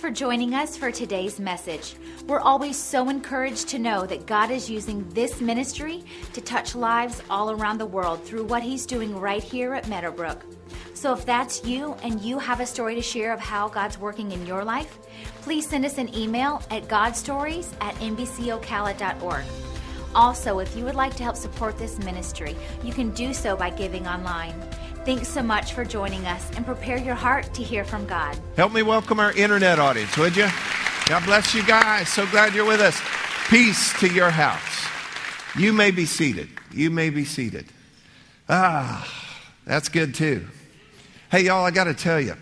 for joining us for today's message. We're always so encouraged to know that God is using this ministry to touch lives all around the world through what He's doing right here at Meadowbrook. So if that's you and you have a story to share of how God's working in your life, please send us an email at godstories at nbcocala.org. Also, if you would like to help support this ministry, you can do so by giving online. Thanks so much for joining us and prepare your heart to hear from God. Help me welcome our internet audience, would you? God bless you guys. So glad you're with us. Peace to your house. You may be seated. You may be seated. Ah, that's good too. Hey, y'all, I got to tell you,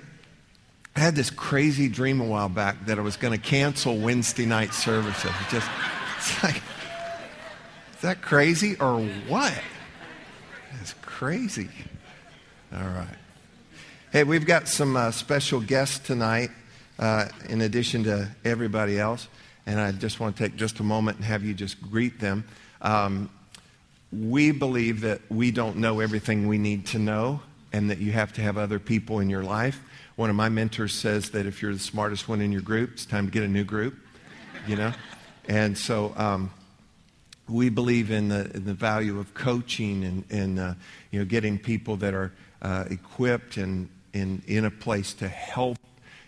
I had this crazy dream a while back that I was going to cancel Wednesday night services. It just, it's like, is that crazy or what? That's crazy. All right. Hey, we've got some uh, special guests tonight, uh, in addition to everybody else. And I just want to take just a moment and have you just greet them. Um, we believe that we don't know everything we need to know and that you have to have other people in your life. One of my mentors says that if you're the smartest one in your group, it's time to get a new group, you know? And so um, we believe in the, in the, value of coaching and, and uh, you know, getting people that are uh, equipped and in, in a place to help,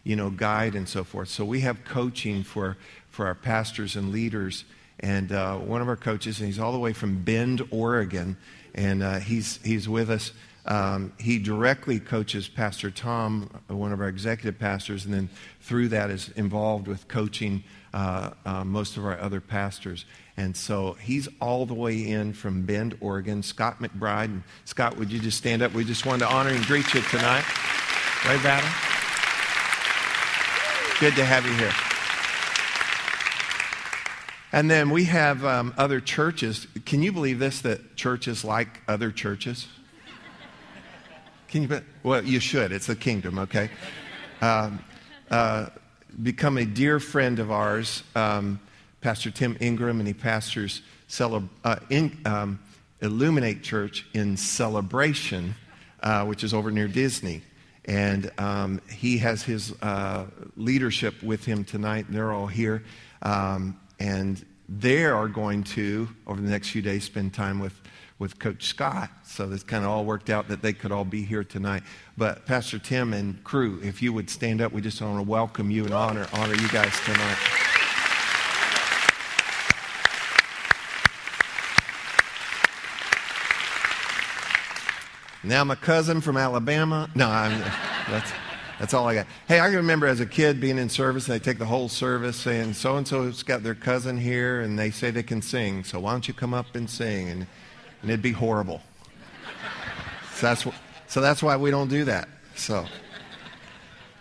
you know, guide and so forth. So we have coaching for, for our pastors and leaders. And uh, one of our coaches, and he's all the way from Bend, Oregon, and uh, he's, he's with us. Um, he directly coaches Pastor Tom, one of our executive pastors, and then through that is involved with coaching uh, uh, most of our other pastors. And so he's all the way in from Bend, Oregon. Scott McBride. And Scott, would you just stand up? We just wanted to honor and greet you tonight. Right, Battle? Good to have you here. And then we have um, other churches. Can you believe this? That churches like other churches? Can you? Well, you should. It's the kingdom, okay? Um, uh, become a dear friend of ours. Um, Pastor Tim Ingram, and he pastors celeb- uh, in, um, Illuminate Church in Celebration, uh, which is over near Disney. And um, he has his uh, leadership with him tonight. They're all here. Um, and they are going to, over the next few days, spend time with, with Coach Scott. So it's kind of all worked out that they could all be here tonight. But Pastor Tim and crew, if you would stand up, we just want to welcome you and honor, honor you guys tonight. Now my cousin from Alabama. No, I'm, that's, that's all I got. Hey, I remember as a kid being in service, and they take the whole service saying, so and so's got their cousin here, and they say they can sing, so why don't you come up and sing? And, and it'd be horrible. So that's, so that's why we don't do that. So,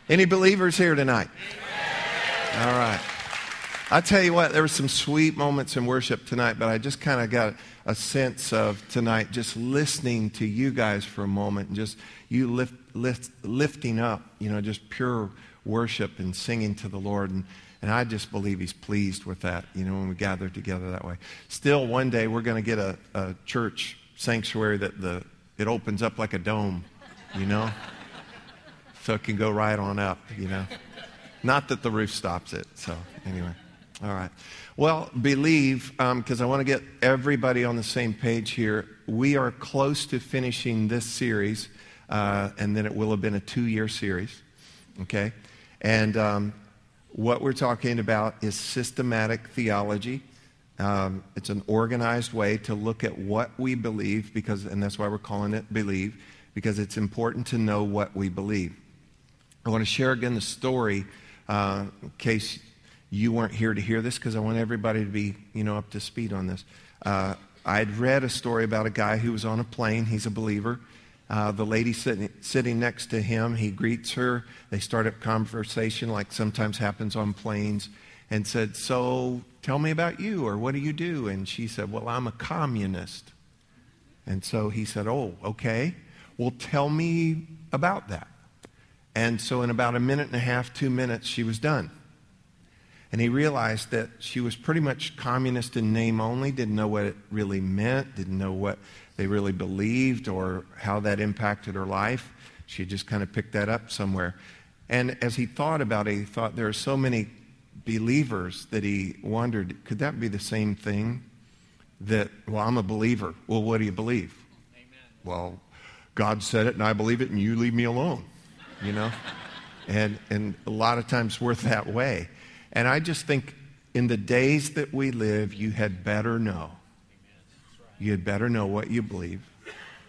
any believers here tonight? All right. I tell you what, there were some sweet moments in worship tonight, but I just kind of got a sense of tonight just listening to you guys for a moment and just you lift, lift, lifting up, you know, just pure worship and singing to the Lord. And, and I just believe He's pleased with that, you know, when we gather together that way. Still, one day we're going to get a, a church sanctuary that the, it opens up like a dome, you know, so it can go right on up, you know. Not that the roof stops it. So, anyway. All right. Well, believe, because um, I want to get everybody on the same page here. We are close to finishing this series, uh, and then it will have been a two year series. Okay? And um, what we're talking about is systematic theology. Um, it's an organized way to look at what we believe, because, and that's why we're calling it Believe, because it's important to know what we believe. I want to share again the story uh, in case you weren't here to hear this because I want everybody to be, you know, up to speed on this. Uh, I'd read a story about a guy who was on a plane. He's a believer. Uh, the lady sitting, sitting next to him, he greets her. They start up conversation like sometimes happens on planes and said, So tell me about you or what do you do? And she said, Well, I'm a communist. And so he said, Oh, okay. Well, tell me about that. And so in about a minute and a half, two minutes, she was done. And he realized that she was pretty much communist in name only, didn't know what it really meant, didn't know what they really believed or how that impacted her life. She just kind of picked that up somewhere. And as he thought about it, he thought there are so many believers that he wondered, could that be the same thing? That, well, I'm a believer. Well, what do you believe? Amen. Well, God said it and I believe it and you leave me alone, you know? and, and a lot of times we're that way. And I just think in the days that we live, you had better know. You had better know what you believe,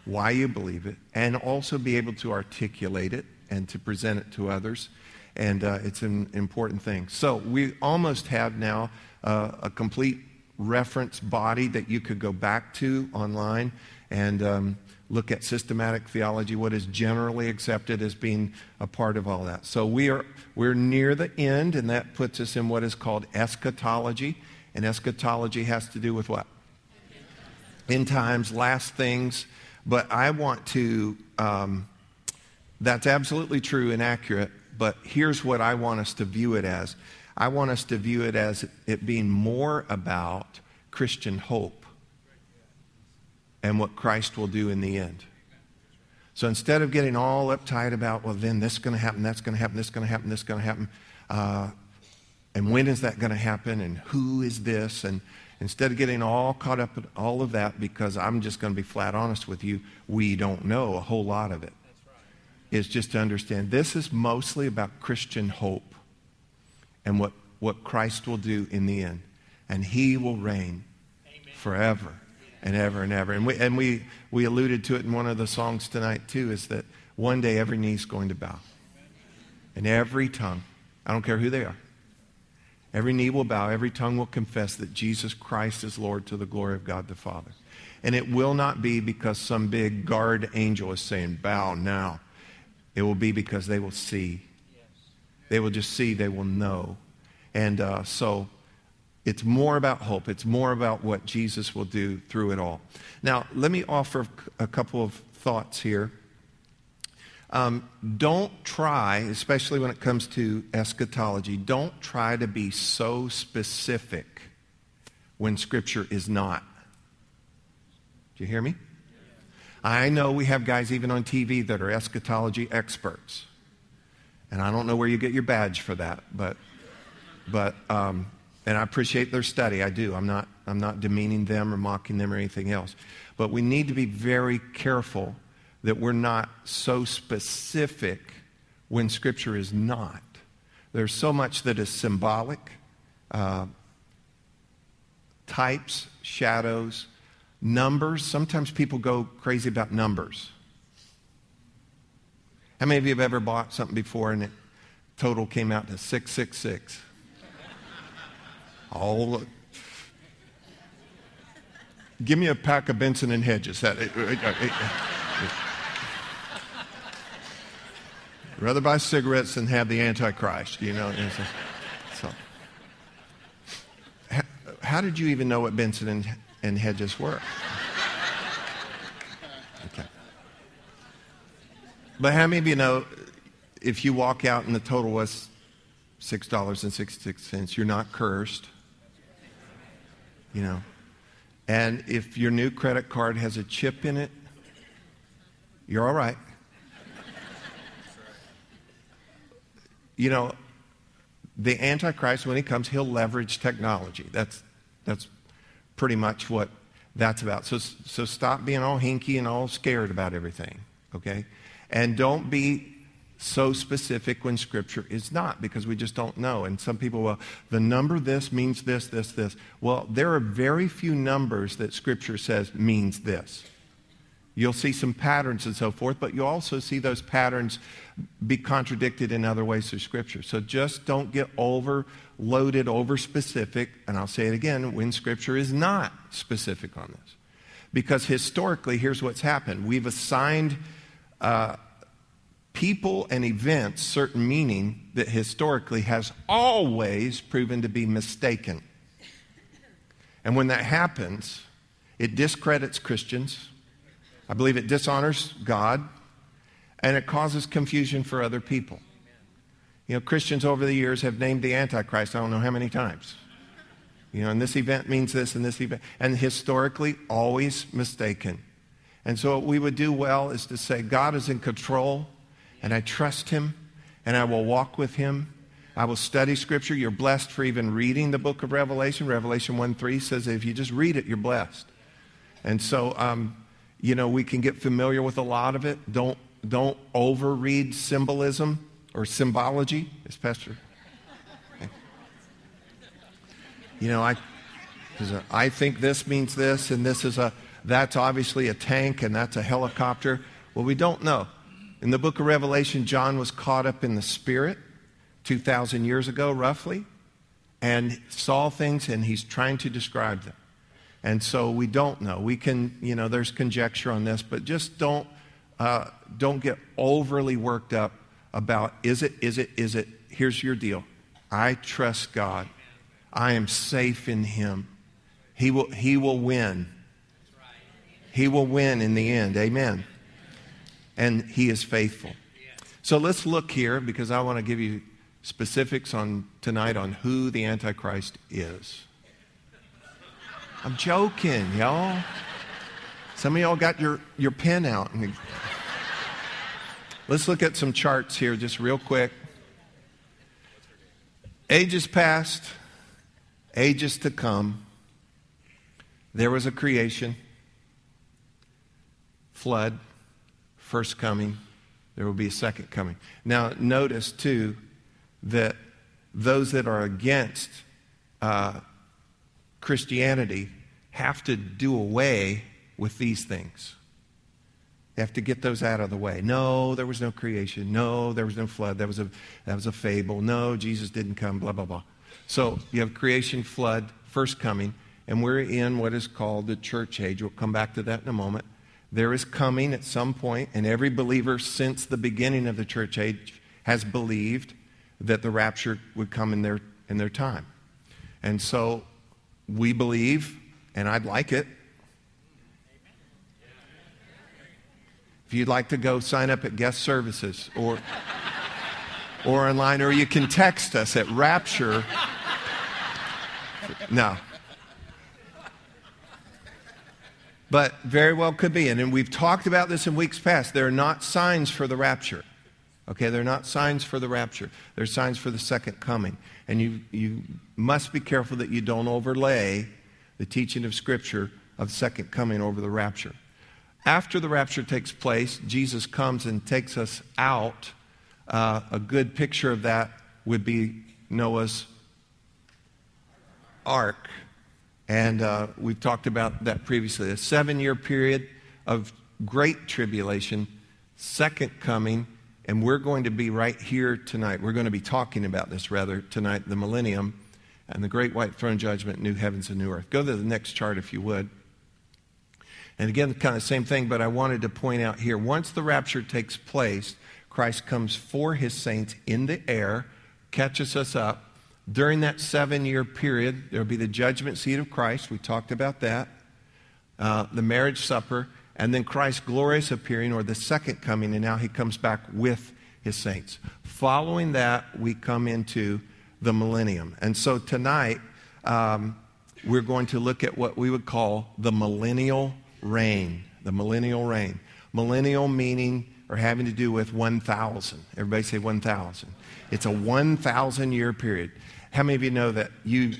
why you believe it, and also be able to articulate it and to present it to others. And uh, it's an important thing. So we almost have now uh, a complete reference body that you could go back to online and um, look at systematic theology, what is generally accepted as being a part of all that. So we are we're near the end, and that puts us in what is called eschatology. And eschatology has to do with what? End times, last things. But I want to um, that's absolutely true and accurate, but here's what I want us to view it as. I want us to view it as it being more about Christian hope and what Christ will do in the end. So instead of getting all uptight about, well, then this is going to happen, that's going to happen, this is going to happen, this is going to happen, uh, and when is that going to happen, and who is this, and instead of getting all caught up in all of that, because I'm just going to be flat honest with you, we don't know a whole lot of it is just to understand this is mostly about Christian hope and what, what Christ will do in the end. And he will reign Amen. forever and ever and ever. And, we, and we, we alluded to it in one of the songs tonight, too, is that one day every knee is going to bow. And every tongue, I don't care who they are, every knee will bow, every tongue will confess that Jesus Christ is Lord to the glory of God the Father. And it will not be because some big guard angel is saying, bow now. It will be because they will see. They will just see, they will know. And uh, so it's more about hope. It's more about what Jesus will do through it all. Now, let me offer a couple of thoughts here. Um, don't try, especially when it comes to eschatology, don't try to be so specific when Scripture is not. Do you hear me? I know we have guys even on TV that are eschatology experts. And I don't know where you get your badge for that, but, but um, and I appreciate their study. I do. I'm not, I'm not demeaning them or mocking them or anything else. But we need to be very careful that we're not so specific when Scripture is not. There's so much that is symbolic, uh, types, shadows, Numbers, sometimes people go crazy about numbers. How many of you have ever bought something before and it total came out to 666? All Give me a pack of Benson and Hedges. That, it, it, it, rather buy cigarettes than have the Antichrist, you know. So, how, how did you even know what Benson and and hedges were? Okay. But how many of you know if you walk out and the total was $6.66, you're not cursed? You know? And if your new credit card has a chip in it, you're all right. You know, the Antichrist, when he comes, he'll leverage technology. That's, that's pretty much what that's about. So, so stop being all hinky and all scared about everything, okay? And don't be so specific when Scripture is not, because we just don't know. And some people, well, the number this means this, this, this. Well, there are very few numbers that Scripture says means this. You'll see some patterns and so forth, but you also see those patterns be contradicted in other ways through Scripture. So just don't get over loaded, over specific, and I'll say it again, when Scripture is not specific on this. Because historically, here's what's happened we've assigned uh, people and events certain meaning that historically has always proven to be mistaken. And when that happens, it discredits Christians. I believe it dishonors God, and it causes confusion for other people. You know, Christians over the years have named the Antichrist, I don't know how many times. You know, and this event means this and this event. And historically, always mistaken. And so, what we would do well is to say, God is in control, and I trust Him, and I will walk with him. I will study Scripture. You're blessed for even reading the book of Revelation. Revelation 1 3 says if you just read it, you're blessed. And so, um, you know, we can get familiar with a lot of it. Don't, don't overread symbolism or symbology, as Pastor. You know, I, a, I think this means this, and this is a, that's obviously a tank, and that's a helicopter. Well, we don't know. In the book of Revelation, John was caught up in the Spirit 2,000 years ago, roughly, and saw things, and he's trying to describe them. And so we don't know. We can, you know, there's conjecture on this, but just don't, uh, don't get overly worked up about is it, is it, is it. Here's your deal I trust God. I am safe in Him. He will, he will win. He will win in the end. Amen. And He is faithful. So let's look here because I want to give you specifics on tonight on who the Antichrist is. I'm joking, y'all. Some of y'all got your, your pen out. Let's look at some charts here just real quick. Ages past, ages to come, there was a creation, flood, first coming, there will be a second coming. Now, notice too that those that are against uh, Christianity have to do away with these things. They have to get those out of the way. No, there was no creation. No, there was no flood. That was a, that was a fable. No, Jesus didn't come, blah, blah, blah. So you have creation, flood, first coming, and we're in what is called the church age. We'll come back to that in a moment. There is coming at some point, and every believer since the beginning of the church age has believed that the rapture would come in their, in their time. And so we believe, and I'd like it. If you'd like to go sign up at guest services or, or online, or you can text us at Rapture. No. But very well could be. And we've talked about this in weeks past. They're not signs for the rapture. Okay, they're not signs for the rapture. They're signs for the second coming. And you, you must be careful that you don't overlay the teaching of Scripture of second coming over the rapture. After the rapture takes place, Jesus comes and takes us out. Uh, a good picture of that would be Noah's ark. And uh, we've talked about that previously. A seven year period of great tribulation, second coming, and we're going to be right here tonight. We're going to be talking about this rather tonight, the millennium and the great white throne judgment, new heavens and new earth. Go to the next chart if you would. And again, kind of same thing, but I wanted to point out here once the rapture takes place, Christ comes for his saints in the air, catches us up. During that seven year period, there will be the judgment seat of Christ. We talked about that. Uh, the marriage supper and then Christ's glorious appearing, or the second coming, and now he comes back with his saints. Following that, we come into the millennium. And so tonight, um, we're going to look at what we would call the millennial reign. The millennial reign. Millennial meaning or having to do with 1,000. Everybody say 1,000. It's a 1,000 year period. How many of you know that you,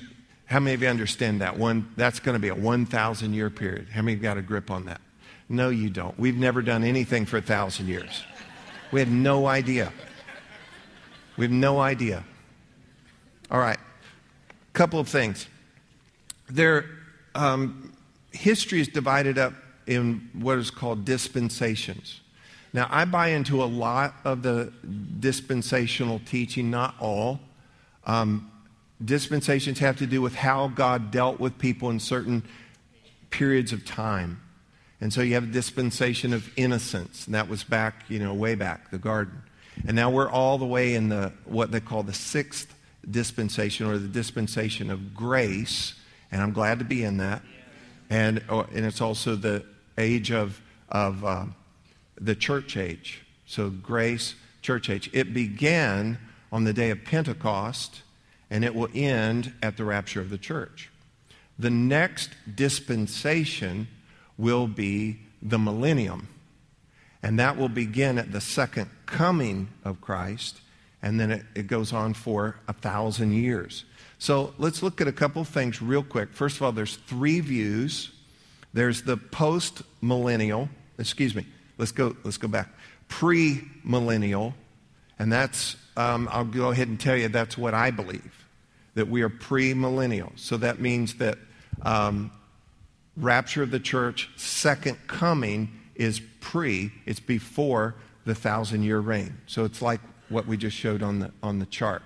how many of you understand that? One, that's going to be a 1,000 year period. How many got a grip on that? No, you don't. We've never done anything for a thousand years. We have no idea. We have no idea. All right. Couple of things. There, um, history is divided up in what is called dispensations. Now, I buy into a lot of the dispensational teaching, not all. Um, dispensations have to do with how God dealt with people in certain periods of time. And so you have a dispensation of innocence, and that was back, you know, way back, the garden. And now we're all the way in the what they call the sixth dispensation or the dispensation of grace, and I'm glad to be in that. And, oh, and it's also the age of, of uh, the church age. So grace, church age. It began on the day of Pentecost, and it will end at the rapture of the church. The next dispensation will be the millennium. And that will begin at the second coming of Christ and then it, it goes on for a thousand years. So let's look at a couple things real quick. First of all, there's three views. There's the post millennial, excuse me, let's go, let's go back. Pre millennial, and that's, um, I'll go ahead and tell you that's what I believe, that we are pre millennial. So that means that um, rapture of the church, second coming, is pre, it's before the thousand year reign. So it's like what we just showed on the, on the chart.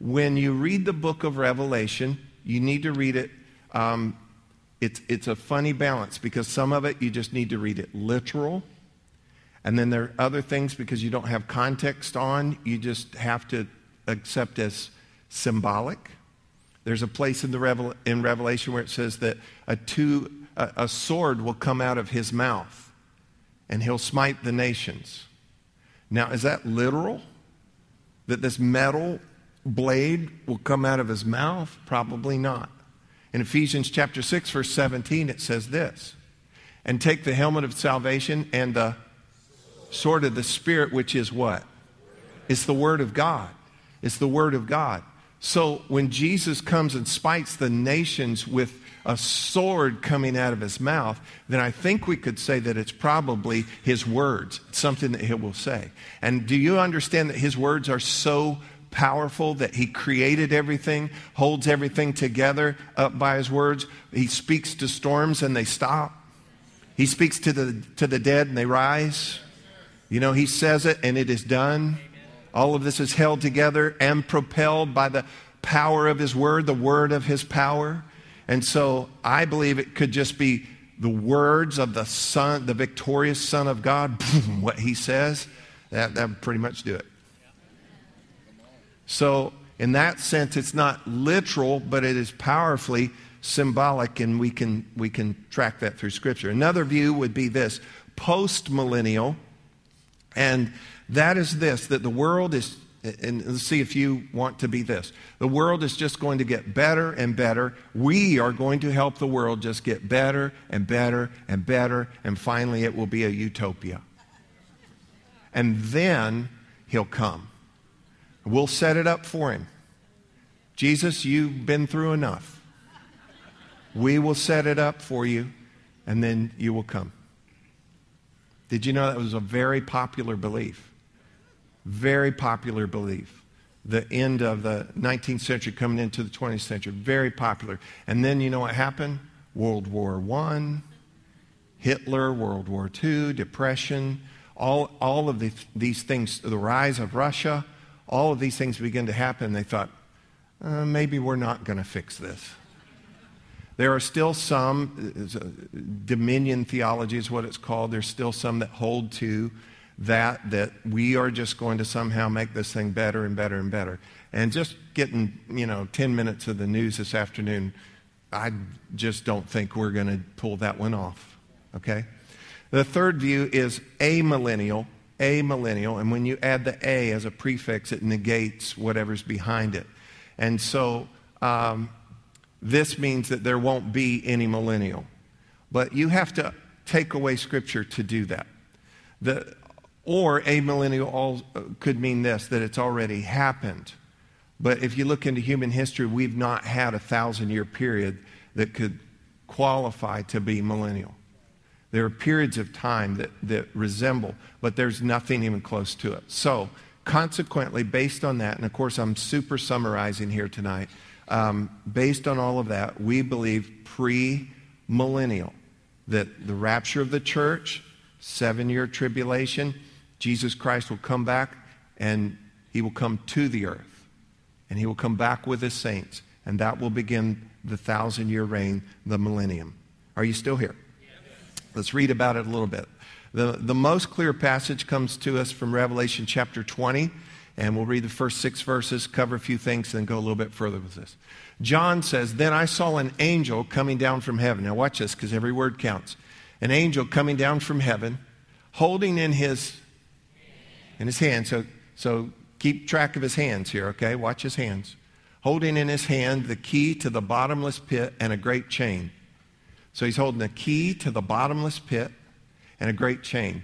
When you read the book of Revelation, you need to read it. Um, it's, it's a funny balance because some of it you just need to read it literal. And then there are other things because you don't have context on, you just have to accept as symbolic. There's a place in, the Revel- in Revelation where it says that a, two, a, a sword will come out of his mouth and he'll smite the nations. Now, is that literal? That this metal blade will come out of his mouth? Probably not. In Ephesians chapter 6, verse 17, it says this And take the helmet of salvation and the sword of the Spirit, which is what? It's the Word of God. It's the Word of God. So when Jesus comes and spites the nations with a sword coming out of his mouth, then I think we could say that it's probably his words, something that he will say. And do you understand that his words are so powerful that he created everything, holds everything together up by his words? He speaks to storms and they stop. He speaks to the, to the dead and they rise. You know, he says it and it is done. All of this is held together and propelled by the power of his word, the word of his power. And so I believe it could just be the words of the Son, the victorious Son of God, boom, what he says, that, that would pretty much do it. So, in that sense, it's not literal, but it is powerfully symbolic, and we can, we can track that through Scripture. Another view would be this post millennial, and that is this that the world is and let's see if you want to be this. The world is just going to get better and better. We are going to help the world just get better and better and better, and finally it will be a utopia. And then he'll come. We'll set it up for him. Jesus, you've been through enough. We will set it up for you, and then you will come. Did you know that was a very popular belief? Very popular belief. The end of the 19th century coming into the 20th century. Very popular. And then you know what happened? World War I, Hitler, World War II, Depression, all, all of the, these things, the rise of Russia, all of these things began to happen. They thought, uh, maybe we're not going to fix this. There are still some, uh, dominion theology is what it's called. There's still some that hold to that that we are just going to somehow make this thing better and better and better. And just getting, you know, 10 minutes of the news this afternoon, I just don't think we're going to pull that one off. Okay? The third view is amillennial, a millennial, and when you add the a as a prefix, it negates whatever's behind it. And so um, this means that there won't be any millennial. But you have to take away scripture to do that. The, or amillennial uh, could mean this that it's already happened. But if you look into human history, we've not had a thousand year period that could qualify to be millennial. There are periods of time that, that resemble, but there's nothing even close to it. So, consequently, based on that, and of course, I'm super summarizing here tonight, um, based on all of that, we believe pre millennial that the rapture of the church, seven year tribulation, Jesus Christ will come back and he will come to the earth. And he will come back with his saints. And that will begin the thousand year reign, the millennium. Are you still here? Let's read about it a little bit. The, the most clear passage comes to us from Revelation chapter 20. And we'll read the first six verses, cover a few things, and then go a little bit further with this. John says, Then I saw an angel coming down from heaven. Now, watch this because every word counts. An angel coming down from heaven, holding in his in his hand. So, so keep track of his hands here, okay? Watch his hands. Holding in his hand the key to the bottomless pit and a great chain. So he's holding a key to the bottomless pit and a great chain.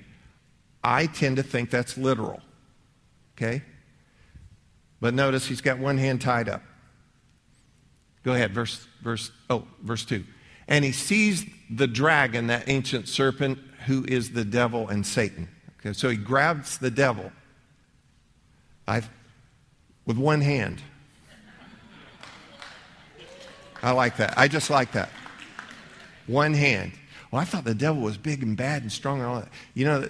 I tend to think that's literal, okay? But notice he's got one hand tied up. Go ahead, verse, verse, oh, verse 2. And he sees the dragon, that ancient serpent, who is the devil and Satan. Okay, so he grabs the devil I, with one hand. I like that. I just like that. One hand. Well, I thought the devil was big and bad and strong and all that. You know,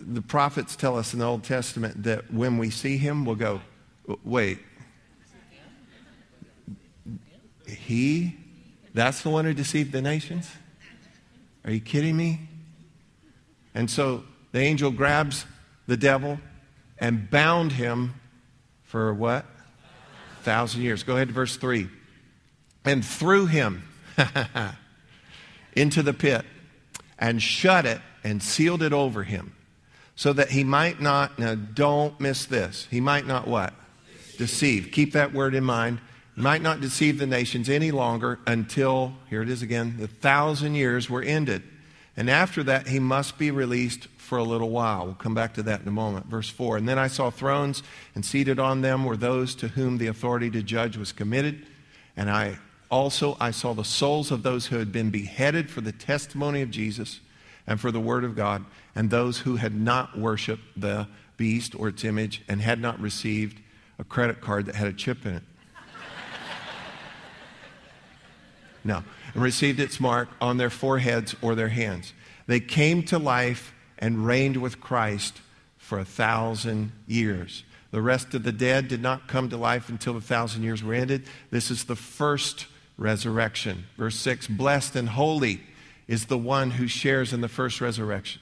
the prophets tell us in the Old Testament that when we see him, we'll go, wait. He? That's the one who deceived the nations? Are you kidding me? And so the angel grabs the devil and bound him for what? A thousand years. Go ahead to verse 3. And threw him into the pit and shut it and sealed it over him so that he might not, now don't miss this, he might not what? Deceive. Keep that word in mind. Might not deceive the nations any longer until, here it is again, the thousand years were ended. And after that, he must be released for a little while. We'll come back to that in a moment. Verse 4 And then I saw thrones, and seated on them were those to whom the authority to judge was committed. And I also I saw the souls of those who had been beheaded for the testimony of Jesus and for the word of God, and those who had not worshiped the beast or its image and had not received a credit card that had a chip in it. No, and received its mark on their foreheads or their hands. They came to life and reigned with Christ for a thousand years. The rest of the dead did not come to life until the thousand years were ended. This is the first resurrection. Verse 6 Blessed and holy is the one who shares in the first resurrection.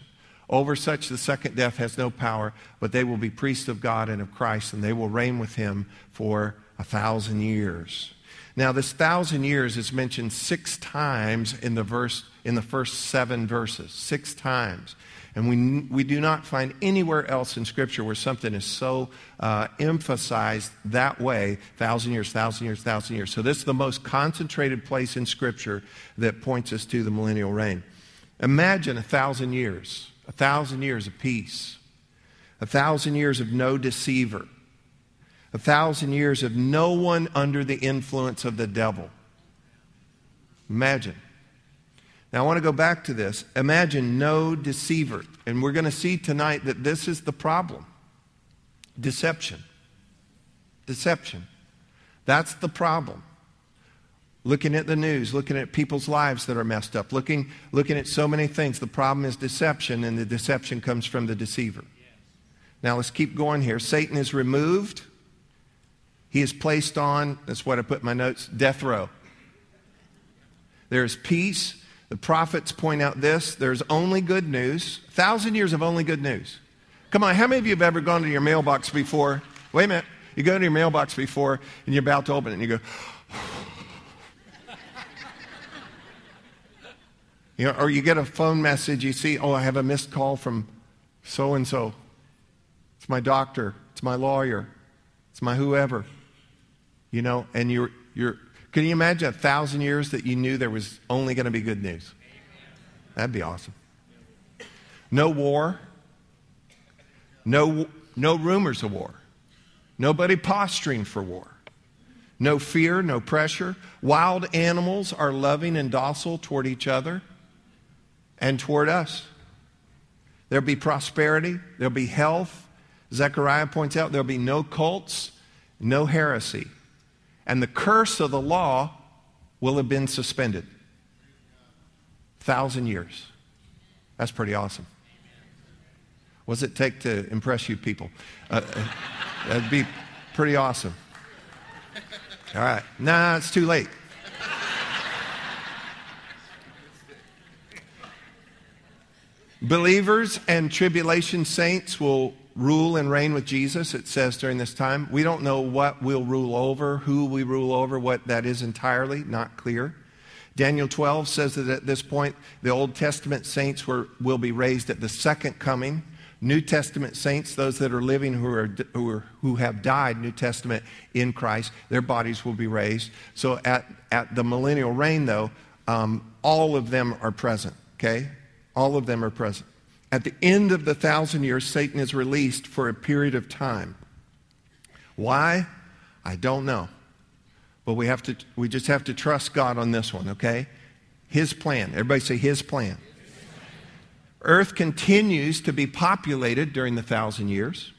Over such, the second death has no power, but they will be priests of God and of Christ, and they will reign with him for a thousand years. Now, this thousand years is mentioned six times in the verse in the first seven verses. Six times. And we, we do not find anywhere else in Scripture where something is so uh, emphasized that way thousand years, thousand years, thousand years. So, this is the most concentrated place in Scripture that points us to the millennial reign. Imagine a thousand years, a thousand years of peace, a thousand years of no deceiver, a thousand years of no one under the influence of the devil. Imagine. Now, I want to go back to this. Imagine no deceiver. And we're going to see tonight that this is the problem deception. Deception. That's the problem. Looking at the news, looking at people's lives that are messed up, looking, looking at so many things. The problem is deception, and the deception comes from the deceiver. Now, let's keep going here. Satan is removed. He is placed on, that's what I put in my notes, death row. There is peace the prophets point out this there's only good news, a thousand years of only good news. Come on, how many of you have ever gone to your mailbox before? Wait a minute. You go to your mailbox before and you're about to open it and you go, you know, or you get a phone message, you see, oh, I have a missed call from so and so. It's my doctor, it's my lawyer, it's my whoever. You know, and you're, you're, can you imagine a thousand years that you knew there was only going to be good news? That'd be awesome. No war. No, no rumors of war. Nobody posturing for war. No fear, no pressure. Wild animals are loving and docile toward each other and toward us. There'll be prosperity, there'll be health. Zechariah points out there'll be no cults, no heresy and the curse of the law will have been suspended. Thousand years. That's pretty awesome. What does it take to impress you people? Uh, uh, that'd be pretty awesome. All right. Nah, it's too late. Believers and tribulation saints will rule and reign with Jesus, it says during this time. We don't know what we'll rule over, who we rule over, what that is entirely, not clear. Daniel 12 says that at this point, the Old Testament saints were, will be raised at the second coming. New Testament saints, those that are living who, are, who, are, who have died, New Testament in Christ, their bodies will be raised. So at, at the millennial reign, though, um, all of them are present, okay? All of them are present. At the end of the thousand years, Satan is released for a period of time. Why? I don't know. But we, have to, we just have to trust God on this one, okay? His plan. Everybody say His plan. Earth continues to be populated during the thousand years.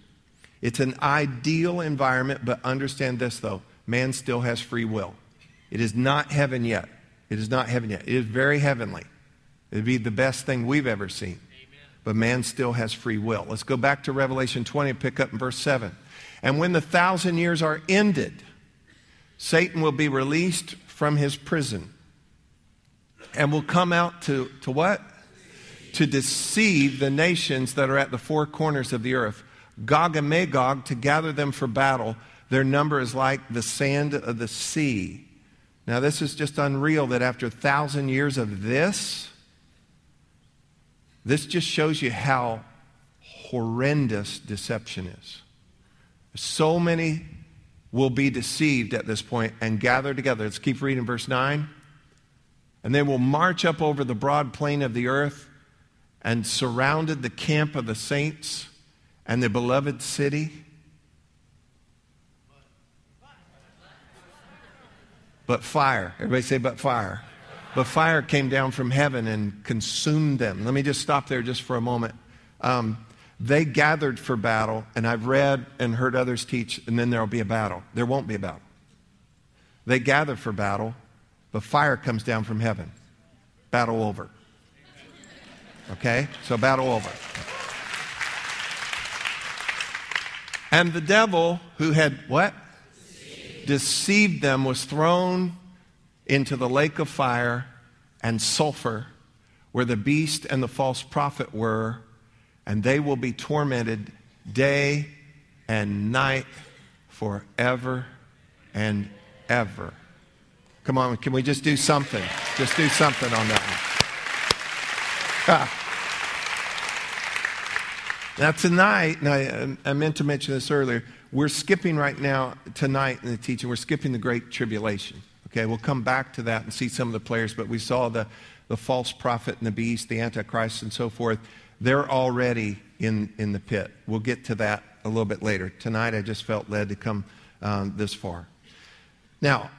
It's an ideal environment, but understand this though man still has free will. It is not heaven yet. It is not heaven yet. It is very heavenly. It would be the best thing we've ever seen. But man still has free will. Let's go back to Revelation 20 and pick up in verse 7. And when the thousand years are ended, Satan will be released from his prison and will come out to, to what? To deceive the nations that are at the four corners of the earth. Gog and Magog to gather them for battle. Their number is like the sand of the sea. Now, this is just unreal that after a thousand years of this, this just shows you how horrendous deception is. So many will be deceived at this point and gather together. Let's keep reading verse 9. And they will march up over the broad plain of the earth and surrounded the camp of the saints and the beloved city. But fire. Everybody say, but fire. But fire came down from heaven and consumed them. Let me just stop there just for a moment. Um, they gathered for battle, and I've read and heard others teach, and then there'll be a battle. There won't be a battle. They gather for battle, but fire comes down from heaven. Battle over. Okay? So, battle over. And the devil who had what? Deceived, Deceived them was thrown into the lake of fire and sulfur where the beast and the false prophet were and they will be tormented day and night forever and ever. Come on, can we just do something? Just do something on that one. Ah. Now, tonight, and I, I meant to mention this earlier, we're skipping right now, tonight in the teaching, we're skipping the Great Tribulation. Okay, we'll come back to that and see some of the players, but we saw the, the false prophet and the beast, the Antichrist, and so forth. They're already in, in the pit. We'll get to that a little bit later. Tonight, I just felt led to come um, this far. Now,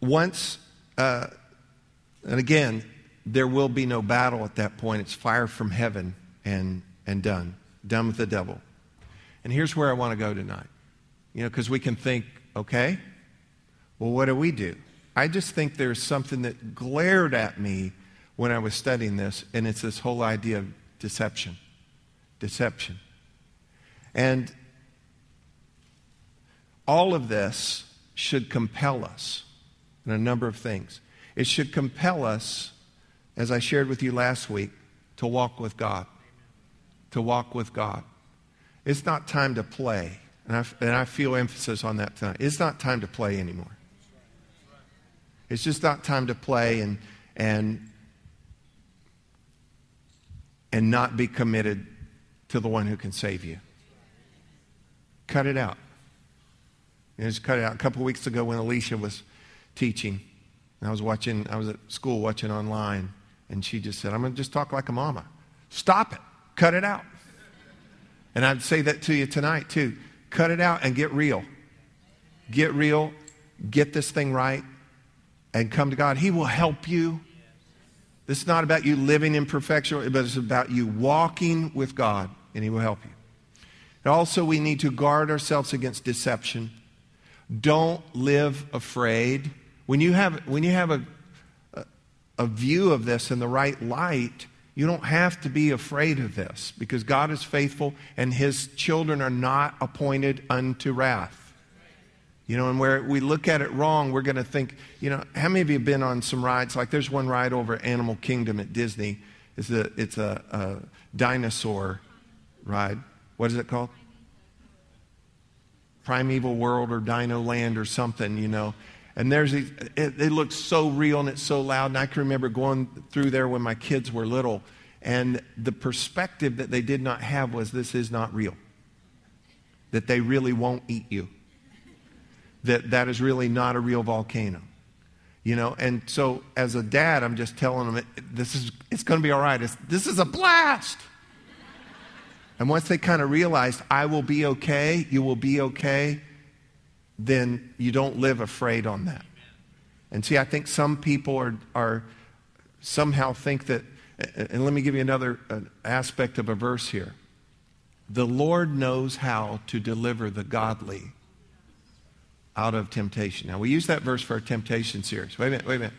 once, uh, and again, there will be no battle at that point. It's fire from heaven and, and done. Done with the devil. And here's where I want to go tonight. You know, because we can think, okay, well, what do we do? I just think there's something that glared at me when I was studying this, and it's this whole idea of deception. Deception. And all of this should compel us in a number of things. It should compel us, as I shared with you last week, to walk with God. To walk with God. It's not time to play. And I, and I feel emphasis on that tonight. It's not time to play anymore. It's just not time to play and, and and not be committed to the one who can save you. Cut it out. Know, just cut it out. A couple weeks ago when Alicia was teaching, I was watching, I was at school watching online, and she just said, I'm going to just talk like a mama. Stop it. Cut it out. And I'd say that to you tonight, too. Cut it out and get real. Get real. Get this thing right and come to God. He will help you. This is not about you living in perfection, but it's about you walking with God, and He will help you. And also, we need to guard ourselves against deception. Don't live afraid. When you have, when you have a, a, a view of this in the right light, you don't have to be afraid of this because God is faithful and His children are not appointed unto wrath. You know, and where we look at it wrong, we're going to think, you know, how many of you have been on some rides? Like there's one ride over Animal Kingdom at Disney. It's a, it's a, a dinosaur ride. What is it called? Primeval World or Dino Land or something, you know. And there's these, it, it looks so real and it's so loud. And I can remember going through there when my kids were little. And the perspective that they did not have was this is not real. That they really won't eat you that that is really not a real volcano. You know, and so as a dad, I'm just telling them this is it's going to be all right. It's, this is a blast. And once they kind of realized, I will be okay, you will be okay, then you don't live afraid on that. And see, I think some people are, are somehow think that, and let me give you another uh, aspect of a verse here. The Lord knows how to deliver the godly out of temptation. Now, we use that verse for our temptation series. Wait a minute, wait a minute.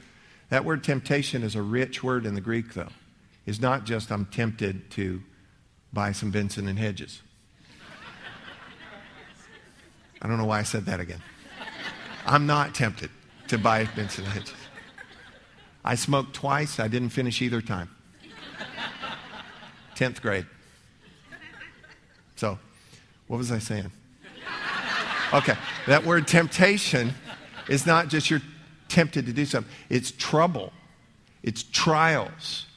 That word temptation is a rich word in the Greek, though. It's not just I'm tempted to buy some Benson and Hedges. I don't know why I said that again. I'm not tempted to buy Benson and Hedges. I smoked twice. I didn't finish either time. 10th grade. So, what was I saying? Okay, that word temptation is not just you're tempted to do something, it's trouble, it's trials.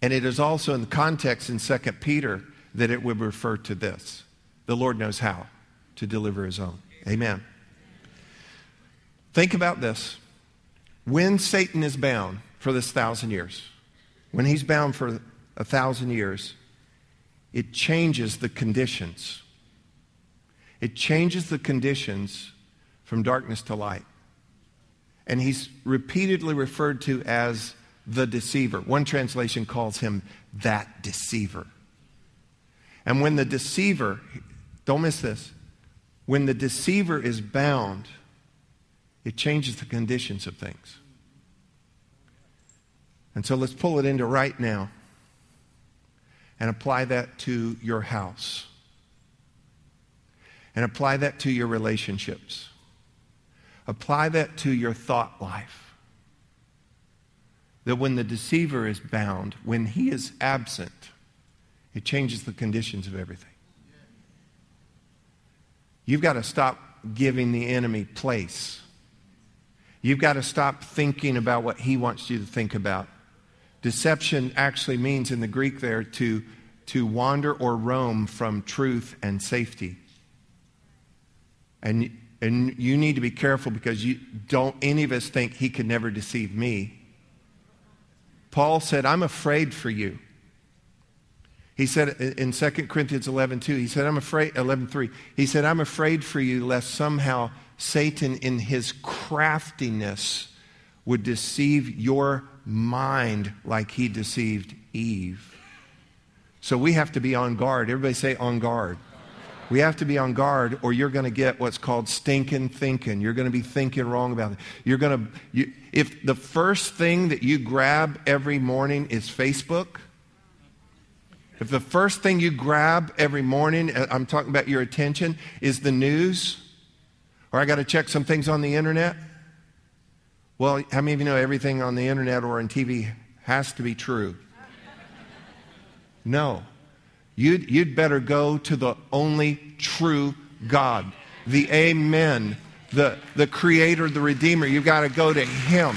And it is also in the context in 2 Peter that it would refer to this. The Lord knows how to deliver his own. Amen. Think about this. When Satan is bound for this thousand years, when he's bound for a thousand years, it changes the conditions. It changes the conditions from darkness to light. And he's repeatedly referred to as the deceiver. One translation calls him that deceiver. And when the deceiver, don't miss this, when the deceiver is bound, it changes the conditions of things. And so let's pull it into right now and apply that to your house. And apply that to your relationships. Apply that to your thought life. That when the deceiver is bound, when he is absent, it changes the conditions of everything. You've got to stop giving the enemy place. You've got to stop thinking about what he wants you to think about. Deception actually means in the Greek there to, to wander or roam from truth and safety. And, and you need to be careful because you don't any of us think he could never deceive me. Paul said, I'm afraid for you. He said in 2 Corinthians 11, 2, he said, I'm afraid, 11, 3, he said, I'm afraid for you lest somehow Satan in his craftiness would deceive your mind like he deceived Eve. So we have to be on guard. Everybody say on guard. We have to be on guard, or you're going to get what's called stinking thinking. You're going to be thinking wrong about it. You're going to, you, if the first thing that you grab every morning is Facebook, if the first thing you grab every morning, uh, I'm talking about your attention, is the news, or I got to check some things on the internet, well, how many of you know everything on the internet or on TV has to be true? No. You'd, you'd better go to the only true God, the Amen, the, the Creator, the Redeemer. You've got to go to Him.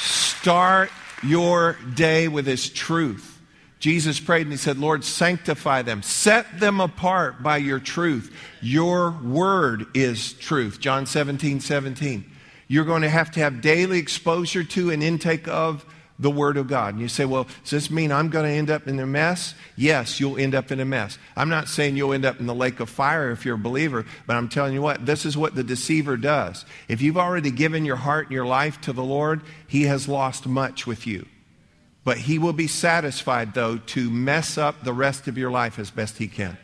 Start your day with His truth. Jesus prayed and he said, Lord, sanctify them. Set them apart by your truth. Your word is truth. John 17, 17. You're going to have to have daily exposure to and intake of the Word of God. And you say, well, does this mean I'm going to end up in a mess? Yes, you'll end up in a mess. I'm not saying you'll end up in the lake of fire if you're a believer, but I'm telling you what, this is what the deceiver does. If you've already given your heart and your life to the Lord, He has lost much with you. But he will be satisfied, though, to mess up the rest of your life as best he can.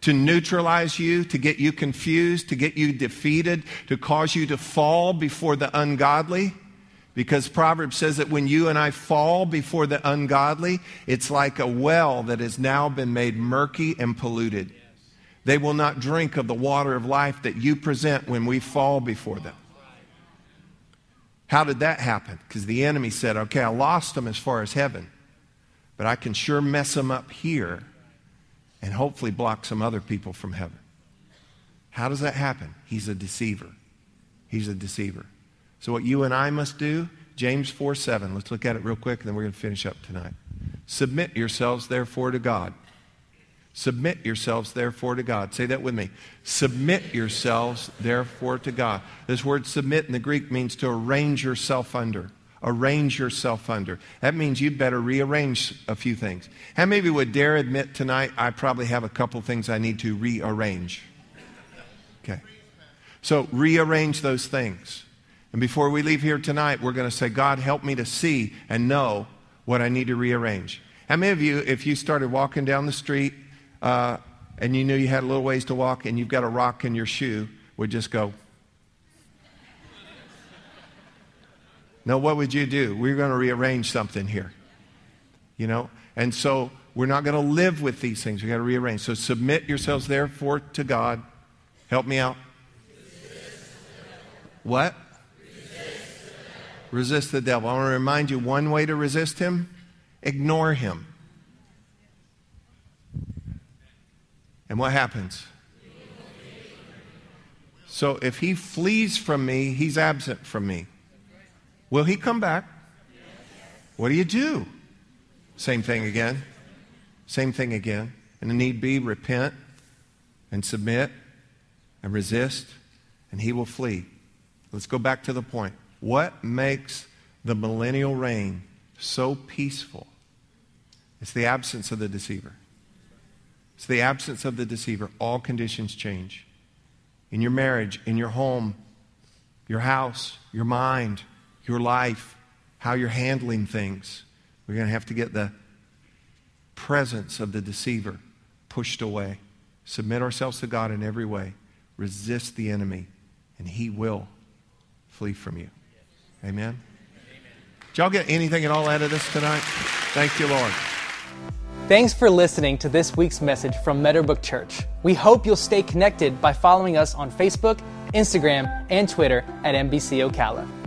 To neutralize you, to get you confused, to get you defeated, to cause you to fall before the ungodly. Because Proverbs says that when you and I fall before the ungodly, it's like a well that has now been made murky and polluted. They will not drink of the water of life that you present when we fall before them. How did that happen? Because the enemy said, okay, I lost them as far as heaven, but I can sure mess them up here and hopefully block some other people from heaven. How does that happen? He's a deceiver. He's a deceiver. So, what you and I must do, James 4 7, let's look at it real quick and then we're going to finish up tonight. Submit yourselves, therefore, to God. Submit yourselves, therefore, to God. Say that with me. Submit yourselves, therefore, to God. This word submit in the Greek means to arrange yourself under. arrange yourself under. That means you'd better rearrange a few things. How maybe would dare admit tonight I probably have a couple things I need to rearrange? Okay. So rearrange those things. And before we leave here tonight, we're going to say, God, help me to see and know what I need to rearrange. How many of you, if you started walking down the street uh, and you knew you had a little ways to walk and you've got a rock in your shoe, would just go, No, what would you do? We're going to rearrange something here. You know? And so we're not going to live with these things. We've got to rearrange. So submit yourselves, therefore, to God. Help me out. What? Resist the devil. I want to remind you one way to resist him ignore him. And what happens? So if he flees from me, he's absent from me. Will he come back? What do you do? Same thing again. Same thing again. And need be, repent and submit and resist, and he will flee. Let's go back to the point. What makes the millennial reign so peaceful? It's the absence of the deceiver. It's the absence of the deceiver. All conditions change. In your marriage, in your home, your house, your mind, your life, how you're handling things. We're going to have to get the presence of the deceiver pushed away. Submit ourselves to God in every way. Resist the enemy, and he will flee from you. Amen? Did y'all get anything at all out of this tonight? Thank you, Lord. Thanks for listening to this week's message from Meadowbrook Church. We hope you'll stay connected by following us on Facebook, Instagram, and Twitter at MBC Ocala.